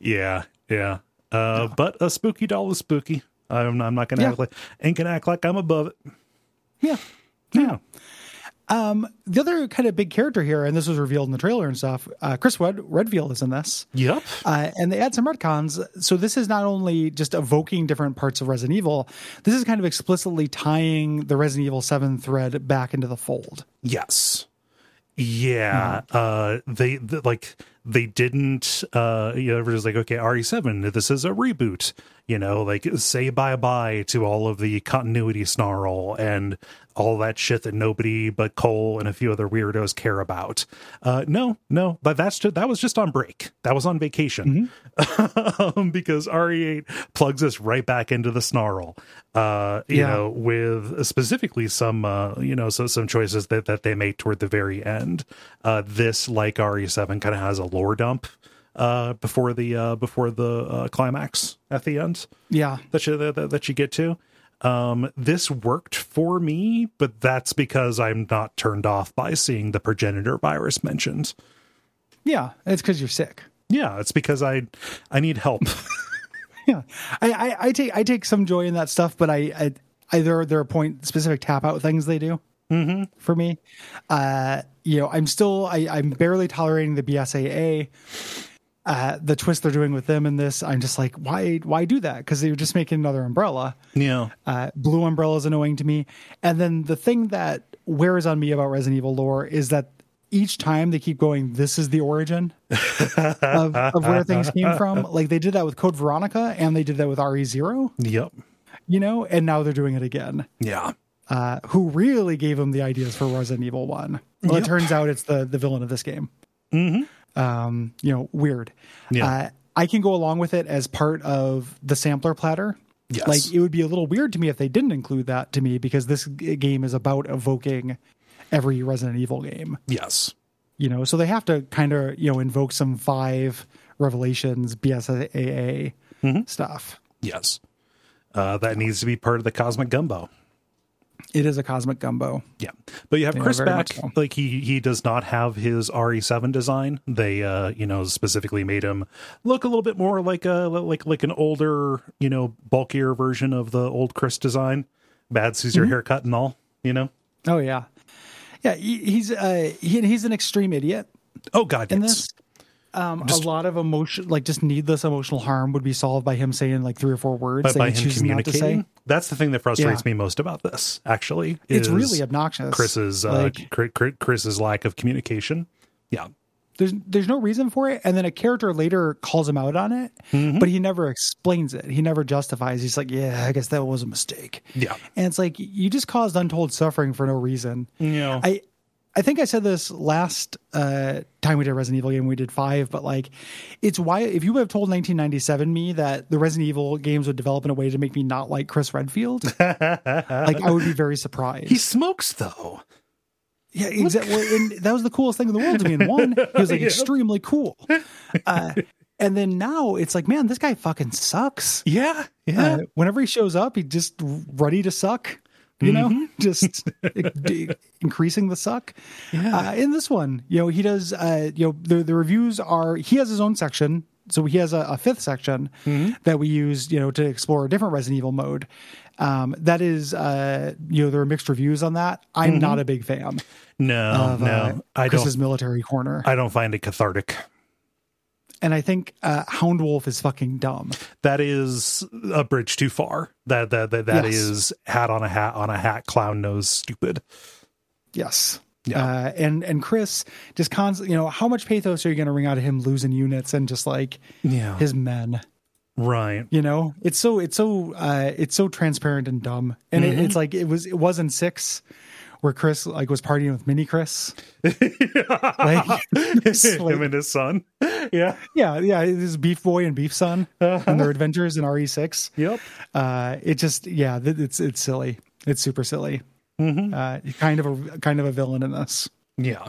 yeah, yeah. Uh, but a spooky doll is spooky. I'm, I'm not gonna Yeah. act like ain't gonna act like I'm above it. Yeah. Yeah, Um, the other kind of big character here, and this was revealed in the trailer and stuff. Uh, Chris Red- Redfield is in this. yep. Uh, and they add some retcons. So this is not only just evoking different parts of Resident Evil, this is kind of explicitly tying the Resident Evil 7 thread back into the fold. Yes. Yeah. Uh they the, like they didn't uh you know everyone's like okay re7 this is a reboot you know like say bye bye to all of the continuity snarl and all that shit that nobody but cole and a few other weirdos care about. Uh no no but that's just that was just on break. That was on vacation. Um, because re8 plugs us right back into the snarl uh you Yeah. know with specifically some uh you know so some choices that that they make toward the very end. Uh this like re7 kind of has a lore dump uh before the uh before the uh, climax at the end Yeah. that you that, that you get to um this worked for me but that's because i'm not turned off by seeing the progenitor virus mentioned Yeah. It's because you're sick. yeah it's because i i need help Yeah. I, I, I take I take some joy in that stuff, but I, I, I there are- there are point specific tap out things they do mm-hmm. for me. Uh, you know, I'm still I, I'm barely tolerating the BSAA. Uh, the twist they're doing with them in this, I'm just like, why why do that? Because they're just making another umbrella. yeah Uh, Blue Umbrella is annoying to me. And then the thing that wears on me about Resident Evil lore is that each time they keep going, this is the origin of, of where things came from. Like they did that with Code Veronica and they did that with RE0, yep you know, and now they're doing it again. yeah Uh, who really gave him the ideas for Resident Evil 1? Well, Yep. it turns out it's the, the villain of this game. mm-hmm. Um, you know, weird. Yeah. Uh, I can go along with it as part of the sampler platter. yes Like it would be a little weird to me if they didn't include that to me because this game is about evoking every Resident Evil game, yes you know. So they have to kind of you know invoke some five revelations BSAA Mm-hmm. stuff. yes uh that needs to be part of the cosmic gumbo It is a cosmic gumbo. Yeah, but you have Yeah, Chris back. so. Like he he does not have his RE7 design. They uh you know specifically made him look a little bit more like a like like an older you know bulkier version of the old Chris design. Bad Caesar Mm-hmm. haircut and all. You know. Oh yeah, yeah. He, he's uh he, he's an extreme idiot Oh God, in yes. this. Um, a lot of emotion, like just needless emotional harm, would be solved by him saying like three or four words But that by he him chooses not to say. That's the thing that frustrates Yeah. me most about this. Actually, It's really obnoxious. Chris's uh, like Chri- Chris's lack of communication. Yeah, there's there's no reason for it, and then a character later calls him out on it, Mm-hmm. but he never explains it. He never justifies. He's like, "Yeah, I guess that was a mistake." yeah, And it's like you just caused untold suffering for no reason. yeah. I I think I said this last uh, time we did a Resident Evil game. We did five, but like, it's why if you would have told 1997 me that the Resident Evil games would develop in a way to make me not like Chris Redfield, like I would be very surprised. he smokes though. Yeah, exactly. And that was the coolest thing in the world to me. In one, he was like extremely cool. Uh, and then now it's like, man, this guy fucking sucks. Yeah, yeah. Uh, whenever he shows up, he's just ready to suck. You know, Mm-hmm. just d- increasing the suck. Yeah. Uh, in this one, you know, he does. Uh, you know, the the reviews are. He has his own section. So he has a, a fifth section Mm-hmm. that we use, you know, to explore a different Resident Evil mode. Um, that is, uh, you know, there are mixed reviews on that. I'm Mm-hmm. not a big fan No, of no, uh, I Chris's don't. military corner, I don't find it cathartic. And I think uh, Hound Wolf is fucking dumb. That is a bridge too far. That that that, that Yes. is hat on a hat on a hat, clown nose, stupid. Yes. Yeah. Uh, and and Chris just constantly, you know, how much pathos are you going to wring out of him losing units and just like Yeah, his men? right. You know, it's so it's so uh, it's so transparent and dumb, and Mm-hmm. it's like it was it was in six where Chris like was partying with Mini Chris. like, it's Him and his son. Yeah. yeah, yeah, this Beef Boy and Beef Son and their adventures in RE6. Yep. Uh, it just yeah, it's it's silly. It's super silly. Mm-hmm. Uh, kind of a kind of a villain in this. Yeah.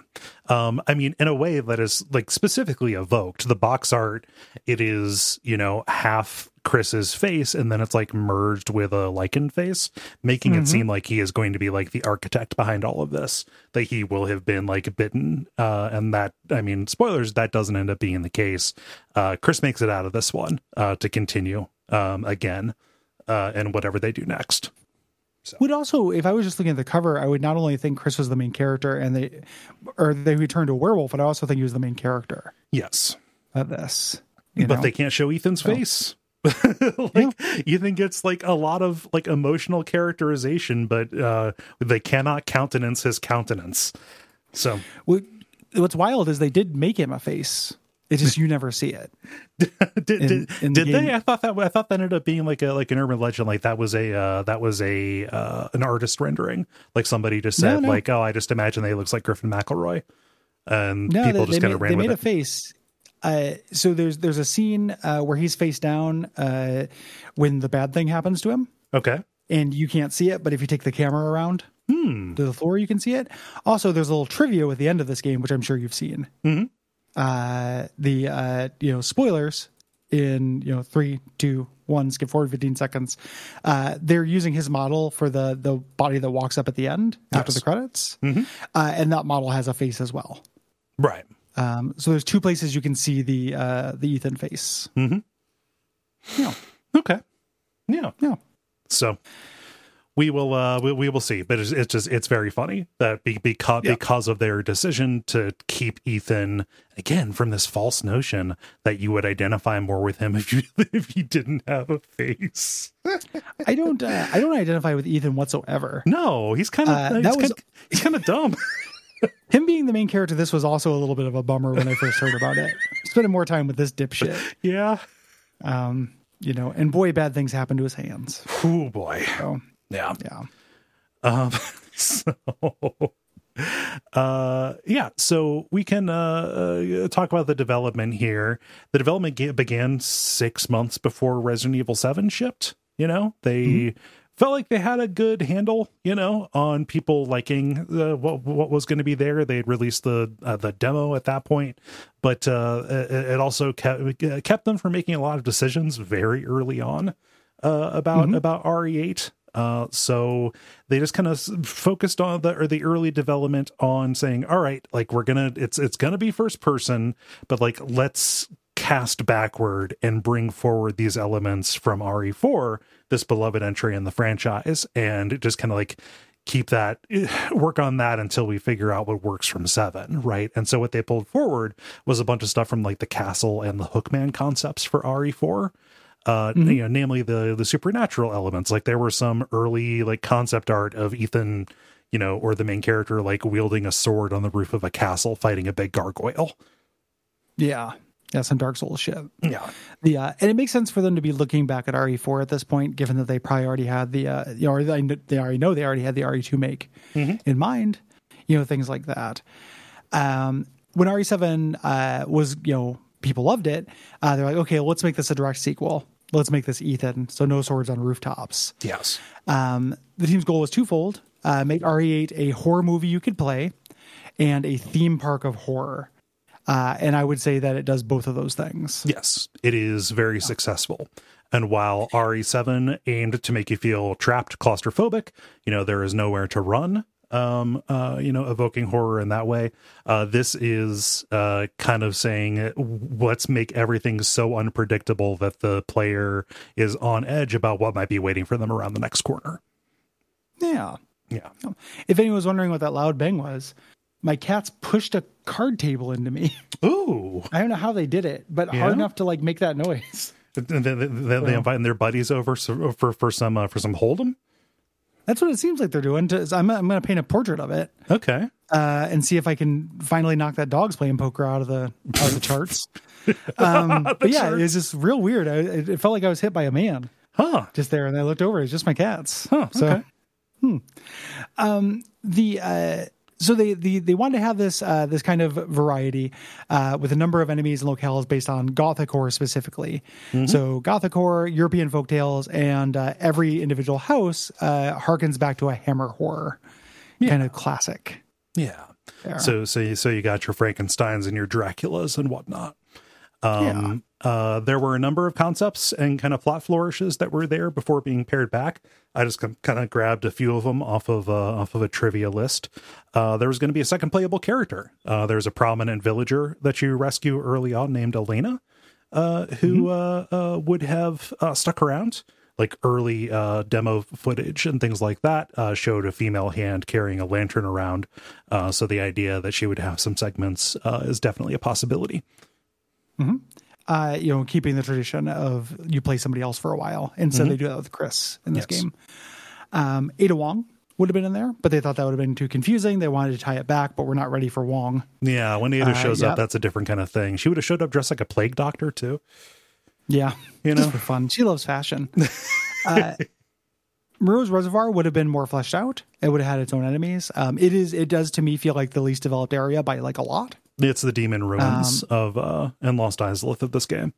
Um, I mean, in a way that is like specifically evoked. The box art, it is, you know, half Chris's face and then it's like merged with a lycan face, making it seem like he is going to be like the architect behind all of this, that he will have been like bitten. Uh, and that, I mean, spoilers, that doesn't end up being the case. Uh, Chris makes it out of this one uh, to continue um, again uh, and whatever they do next. Would also, if I was just looking at the cover, I would not only think Chris was the main character and they, or they returned to a werewolf, but I also think he was the main character Yes. of this. you but know? they can't show Ethan's face. like think it's like a lot of like emotional characterization, but uh they cannot countenance his countenance. So what's wild is they did make him a face It's just you never see it. did In- did, in the did they? I thought that I thought that ended up being like a like an urban legend. Like that was a uh, that was a uh, an artist rendering. Like somebody just said no. like, oh, I just imagine they looks like Griffin McElroy, and No, people they, just kind made, of ran they made a face. Uh, so there's there's a scene uh, where he's face down uh, when the bad thing happens to him, Okay. and you can't see it. But if you take the camera around Hmm. to the floor, you can see it. Also, there's a little trivia with the end of this game, which I'm sure you've seen. Mhm. Uh, the uh, you know spoilers in you know three, two, one, skip forward 15 seconds. Uh, they're using his model for the the body that walks up at the end after the credits, uh, and that model has a face as well. Right. Um, so there's two places you can see the uh, the Ethan face. Mhm. Yeah, Okay. Yeah. yeah, So we will uh we, we will see but it's, it's just it's very funny that be, because Yeah. because of their decision to keep ethan again from this false notion that you would identify more with him if you if he didn't have a face I don't uh, I don't identify with Ethan whatsoever. no he's kind of Uh, he's, that was- kind of he's kind of dumb Him being the main character, this was also a little bit of a bummer when I first heard about it. Spending more time with this dipshit, yeah um, you know, and boy, bad things happen to his hands. oh boy So yeah yeah, Um, so, uh, yeah, so we can uh, uh, talk about the development here. The development ga- began six months before Resident Evil 7 shipped. You know, they felt like they had a good handle, you know, on people liking the, what what was going to be there. They had released the uh, the demo at that point, but uh, it, it also kept kept them from making a lot of decisions very early on uh, about about RE8. Uh, so they just kind of focused on the or the early development on saying, all right, like we're gonna it's it's gonna be first person, but like let's cast backward and bring forward these elements from RE4, this beloved entry in the franchise, and just kind of like keep that work on that until we figure out what works from seven right? And so what they pulled forward was a bunch of stuff from like the castle and the hookman concepts for re4 uh you know namely the the supernatural elements. Like there were some early like concept art of ethan you know or the main character like wielding a sword on the roof of a castle fighting a big gargoyle. Yeah, yeah. Some Dark Souls shit. yeah The uh, and it makes sense for them to be looking back at RE4 at this point, given that they probably already had the uh, you know, or they, they already know they already had the RE2 make in mind, you know, things like that. Um, when RE7 uh, was, you know, people loved it. Uh, they're like, okay, let's make this a direct sequel. Let's make this Ethan, so no swords on rooftops. yes Um, the team's goal was twofold: uh, make RE8 a horror movie you could play, and a theme park of horror. Uh, and I would say that it does both of those things. Yes, it is very successful. And while RE7 aimed to make you feel trapped, claustrophobic, you know, there is nowhere to run, um, uh, you know, evoking horror in that way. Uh, this is uh, kind of saying, let's make everything so unpredictable that the player is on edge about what might be waiting for them around the next corner. Yeah. Yeah. If anyone was wondering what that loud bang was, my cats pushed a card table into me. Ooh. I don't know how they did it, but Yeah? hard enough to like make that noise. They, they, they, they inviting their buddies over so, for for some uh, for some hold'em. That's what it seems like they're doing. To, I'm, I'm going to paint a portrait of it Okay. uh, and see if I can finally knock that dog's playing poker out of the out of the charts. Um, but yeah, it was just real weird. I, it felt like I was hit by a man Huh. just there, and I looked over. It's just my cats. Huh. So okay. the uh, so they, they they wanted to have this uh, this kind of variety uh, with a number of enemies and locales based on Gothic horror specifically. So Gothic horror, European folktales, and uh, every individual house uh, harkens back to a Hammer horror kind of classic. Yeah. there. So so you, so you got your Frankenstein's and your Draculas and whatnot. Um, uh, there were a number of concepts and kind of plot flourishes that were there before being paired back. I just kind of grabbed a few of them off of uh, off of a trivia list. Uh, there was going to be a second playable character. Uh, there's a prominent villager that you rescue early on named Elena, uh, who uh, uh, would have uh, stuck around. Like early uh, demo footage and things like that uh, showed a female hand carrying a lantern around. Uh, so the idea that she would have some segments uh, is definitely a possibility. Uh, you know, keeping the tradition of you play somebody else for a while. Instead, they do that with Chris in this Yes. game. Um, Ada Wong would have been in there, but they thought that would have been too confusing. They wanted to tie it back, but we're not ready for Wong. Yeah, when Ada Uh, shows yeah. up, that's a different kind of thing. She would have showed up dressed like a plague doctor too. Yeah, You know? for fun. She loves fashion. uh, Reservoir would have been more fleshed out. It would have had its own enemies. Um, it is. It does to me feel like the least developed area by like a lot. It's the demon ruins Um, of uh and Lost Izalith of this game.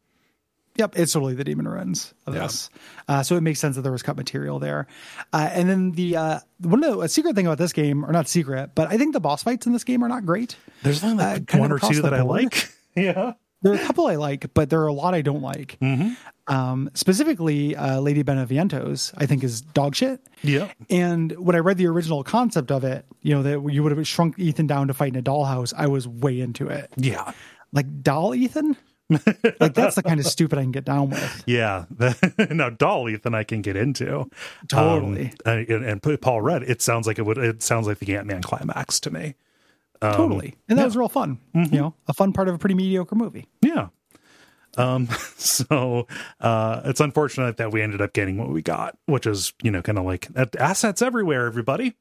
Yep, it's totally the demon ruins of Yeah. this. Uh, so it makes sense that there was cut material there. Uh, and then the uh, one of the a secret thing about this game, or not secret, but I think the boss fights in this game are not great. There's only Uh, like kind one or two that I like. yeah. There are a couple I like, but there are a lot I don't like. Mm-hmm. Um, specifically, uh, Lady Benevientos, I think is dog shit. Yeah. And when I read the original concept of it, you know, that you would have shrunk Ethan down to fight in a dollhouse, I was way into it. Yeah. Like doll Ethan? like that's the kind of stupid I can get down with. Yeah. now Doll Ethan I can get into. Totally. Um, and, and Paul Rudd, it sounds like it would it sounds like the Ant Man climax to me. Um, totally. And that yeah. was real fun. You know, a fun part of a pretty mediocre movie. Yeah. Um, so uh, it's unfortunate that we ended up getting what we got, which is, you know, kind of like uh, assets everywhere, everybody.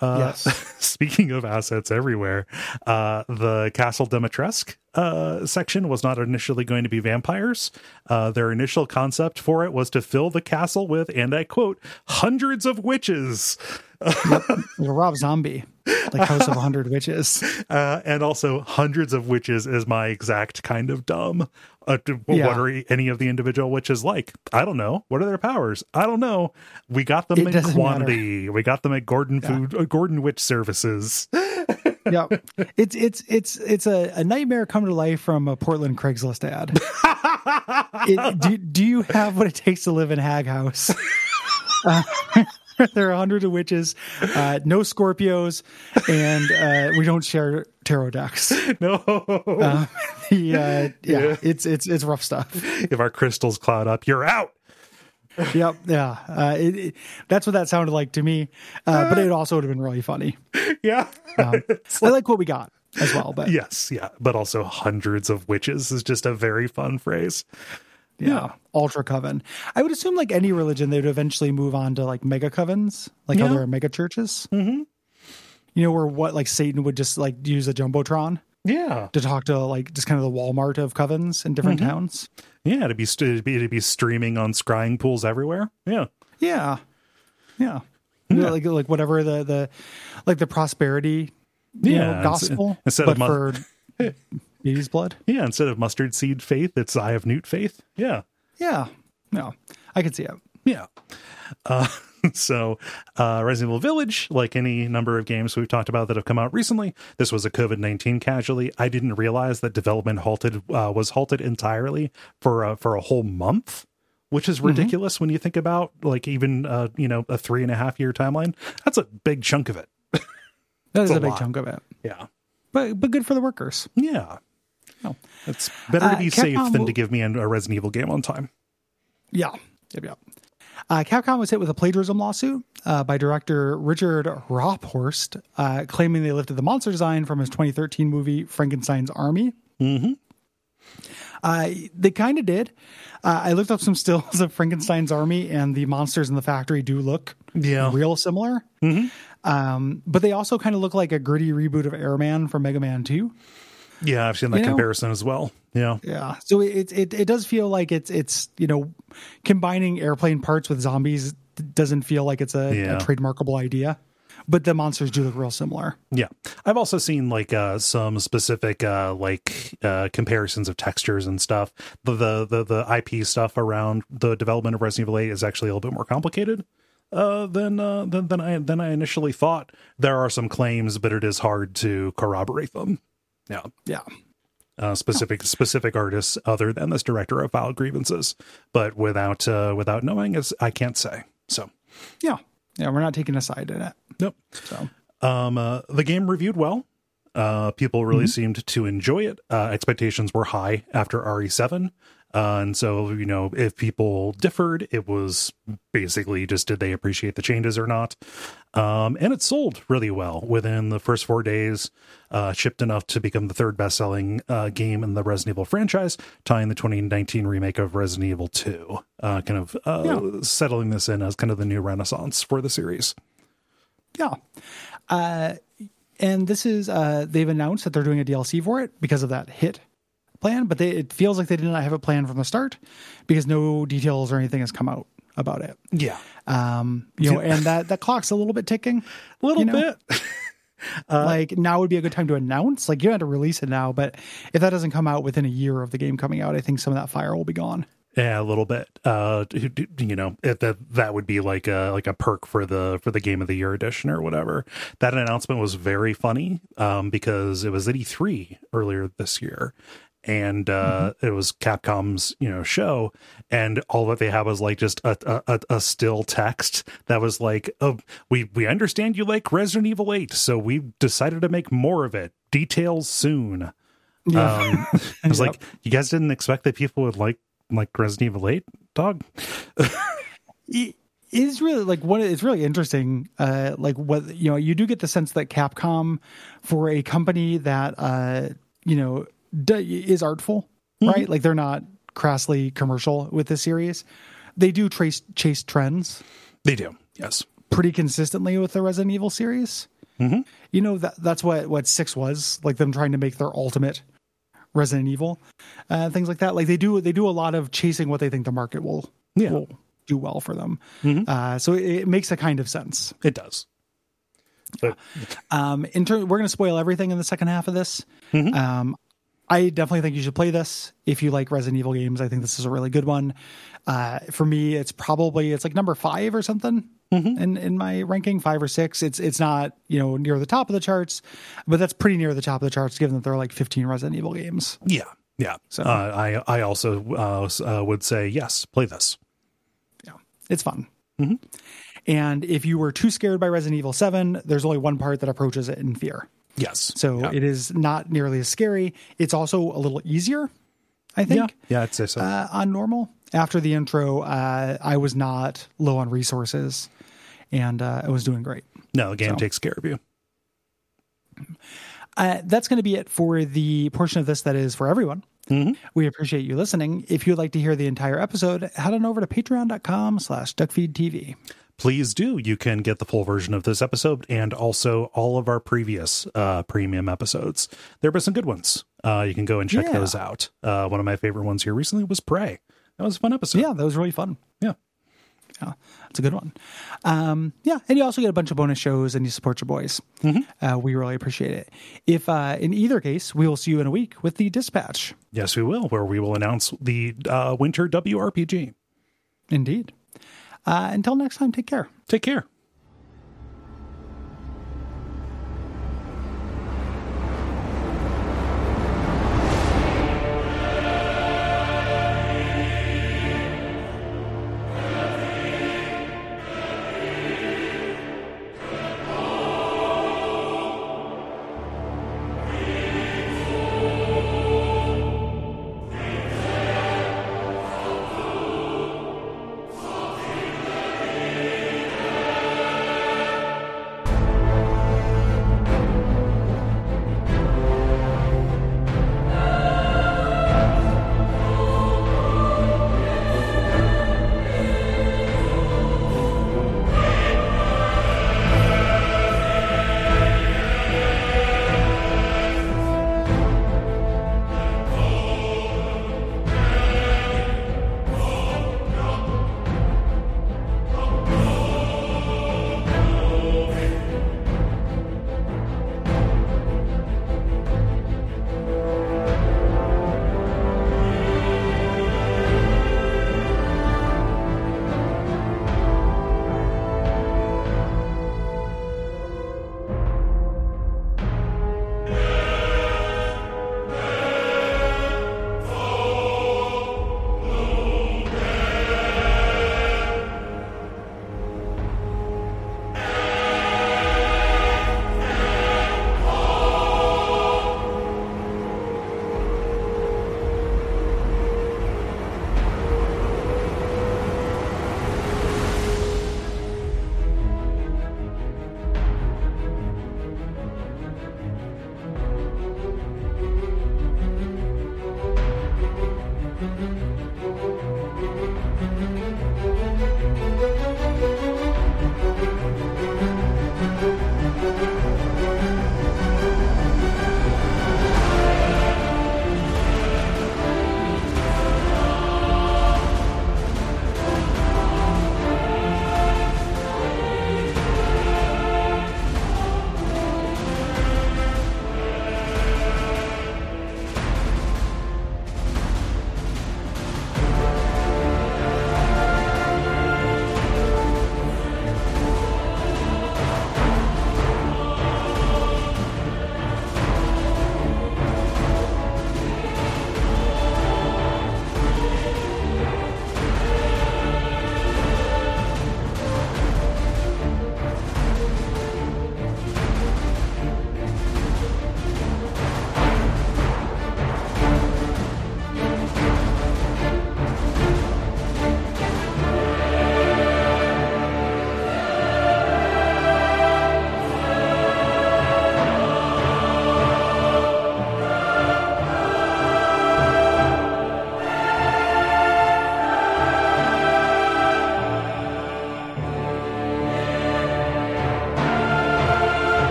Uh, Yes. Speaking of assets everywhere, uh, the Castle Dimitrescu uh, section was not initially going to be vampires. Uh, their initial concept for it was to fill the castle with, and I quote, hundreds of witches. A Rob Zombie, like House of a Hundred Witches. Uh, and also, hundreds of witches is my exact kind of dumb. Uh, Yeah. What are any of the individual witches like? I don't know. What are their powers? I don't know. We got them It in quantity. We got them at Gordon Food, uh, Gordon Witch Services. yeah, it's it's it's it's a, a nightmare come to life from a Portland Craigslist ad. it, do, do you have what it takes to live in Hag House? There are hundreds of witches, uh, no Scorpios, and uh, we don't share tarot decks. no, Uh, the, uh, yeah, Yeah. it's it's it's rough stuff. if our crystals cloud up, you're out. Yep, yeah, uh, it, it- that's what that sounded like to me. Uh, but it also would have been really funny. Yeah. Um, I like what we got as well, but yes. Yeah. But also, hundreds of witches is just a very fun phrase. Yeah. Ultra coven. I would assume like any religion, they would eventually move on to like mega covens, like how Yeah. there are mega churches. Mm-hmm. You know, where what like Satan would just like use a jumbotron Yeah. to talk to like just kind of the Walmart of covens in different Mm-hmm. towns. Yeah. To be, st- to be to be streaming on scrying pools everywhere. Yeah. Yeah, yeah. Like like whatever the the like the prosperity you Yeah, know, gospel, instead of mon- for baby's blood. Yeah. Instead of mustard seed faith, it's eye of newt faith. Yeah. Yeah, no, I can see it. Yeah. Uh, so, uh, Resident Evil Village, like any number of games we've talked about that have come out recently, this was a COVID nineteen casualty. I didn't realize that development halted uh, was halted entirely for uh, for a whole month, which is ridiculous when you think about like even uh, you know a three and a half year timeline. That's a big chunk of it. That is a a big lot. chunk of it, Yeah. but but good for the workers. Yeah. No. It's better to Uh, be safe Capcom than to give me a Resident Evil game on time. Yeah. Yep, yep. Uh, Capcom was hit with a plagiarism lawsuit uh, by director Richard Raaphorst, uh, claiming they lifted the monster design from his 2013 movie Frankenstein's Army. Mhm. Uh, they kind of did. Uh, I looked up some stills of Frankenstein's Army, and the monsters in the factory do look Yeah. real similar. Um, but they also kind of look like a gritty reboot of Airman from Mega Man 2. Yeah, I've seen that You know- comparison as well. Yeah. Yeah. So it, it it does feel like it's it's you know combining airplane parts with zombies doesn't feel like it's a, Yeah. a trademarkable idea. But the monsters do look real similar. Yeah. I've also seen like uh some specific uh like uh comparisons of textures and stuff. The the the, the IP stuff around the development of Resident Evil 8 is actually a little bit more complicated uh than uh than, than I than I initially thought. There are some claims, but it is hard to corroborate them. Yeah. Yeah. Uh, specific specific artists other than this director of filed grievances, but without uh, without knowing, is I can't say. So, Yeah. Yeah. We're not taking a side in it. nope. So Um, uh, the game reviewed well. Uh, people really seemed to enjoy it. Uh, expectations were high after RE7. Uh, and so, you know, if people differed, it was basically just did they appreciate the changes or not? Um, and it sold really well within the first four days, uh, shipped enough to become the third best selling uh, game in the Resident Evil franchise, tying the 2019 remake of Resident Evil 2, uh, kind of uh, Yeah. settling this in as kind of the new renaissance for the series. Yeah. Uh, and this is uh, they've announced that they're doing a DLC for it because of that hit plan, but they, it feels like they did not have a plan from the start because no details or anything has come out about it. Yeah. Um, you know, and that that clock's a little bit ticking. A little You know? bit. like now would be a good time to announce. Like you don't have to release it now, but if that doesn't come out within a year of the game coming out, I think some of that fire will be gone. Yeah, a little bit. Uh, you know, that that would be like a like a perk for the for the game of the year edition or whatever. That announcement was very funny um, because it was at E3 earlier this year, and uh, it was Capcom's you know show, and all that they had was like just a a, a still text that was like, "Oh, we we understand you like Resident Evil 8, so we decided to make more of it. Details soon." Yeah. Um, I was Yep. like, "You guys didn't expect that people would like like Resident Evil 8, dog?" it is really like what it's really interesting uh like what you know you do get the sense that capcom for a company that uh you know d- is artful right like they're not crassly commercial with this series they do trace chase trends They do, yes. pretty consistently with the resident evil series Mhm. you know that that's what what six was like them trying to make their ultimate resident evil uh things like that like they do they do a lot of chasing what they think the market will Yeah. will do well for them Mhm. uh so it, it makes a kind of sense It does. But um in turn we're going to spoil everything in the second half of this Mhm. um i definitely think you should play this. If you like resident evil games i think this is a really good one. Uh for me it's probably it's like number five or something in in my ranking five or six. It's it's not you know near the top of the charts but that's pretty near the top of the charts given that there are like 15 resident evil games. Yeah, yeah. So- uh, I I also uh, uh, would say yes, play this. yeah it's fun. Mhm. and if you were too scared by resident evil 7 there's only one part that approaches it in fear Yes. so yeah. it is not nearly as scary it's also a little easier i think yeah, yeah, I'd say so. uh, on normal. After the intro, uh, I was not low on resources, and uh, I was doing great. no, the game so- takes care of you. Uh, that's going to be it for the portion of this that is for everyone. Mhm. We appreciate you listening. If you'd like to hear the entire episode, head on over to patreon.com slash duckfeedtv. Please do. You can get the full version of this episode and also all of our previous uh, premium episodes. There were some good ones. Uh, you can go and check Yeah. those out. Uh, one of my favorite ones here recently was Prey. That was a fun episode. Yeah, that was really fun. Yeah. Yeah, it's a good one. Um, yeah, and you also get a bunch of bonus shows and you support your boys. Uh, we really appreciate it. If uh, in either case, we will see you in a week with the dispatch. Yes, we will, where we will announce the uh, winter WRPG. Indeed. Uh, until next time, take care. Take care.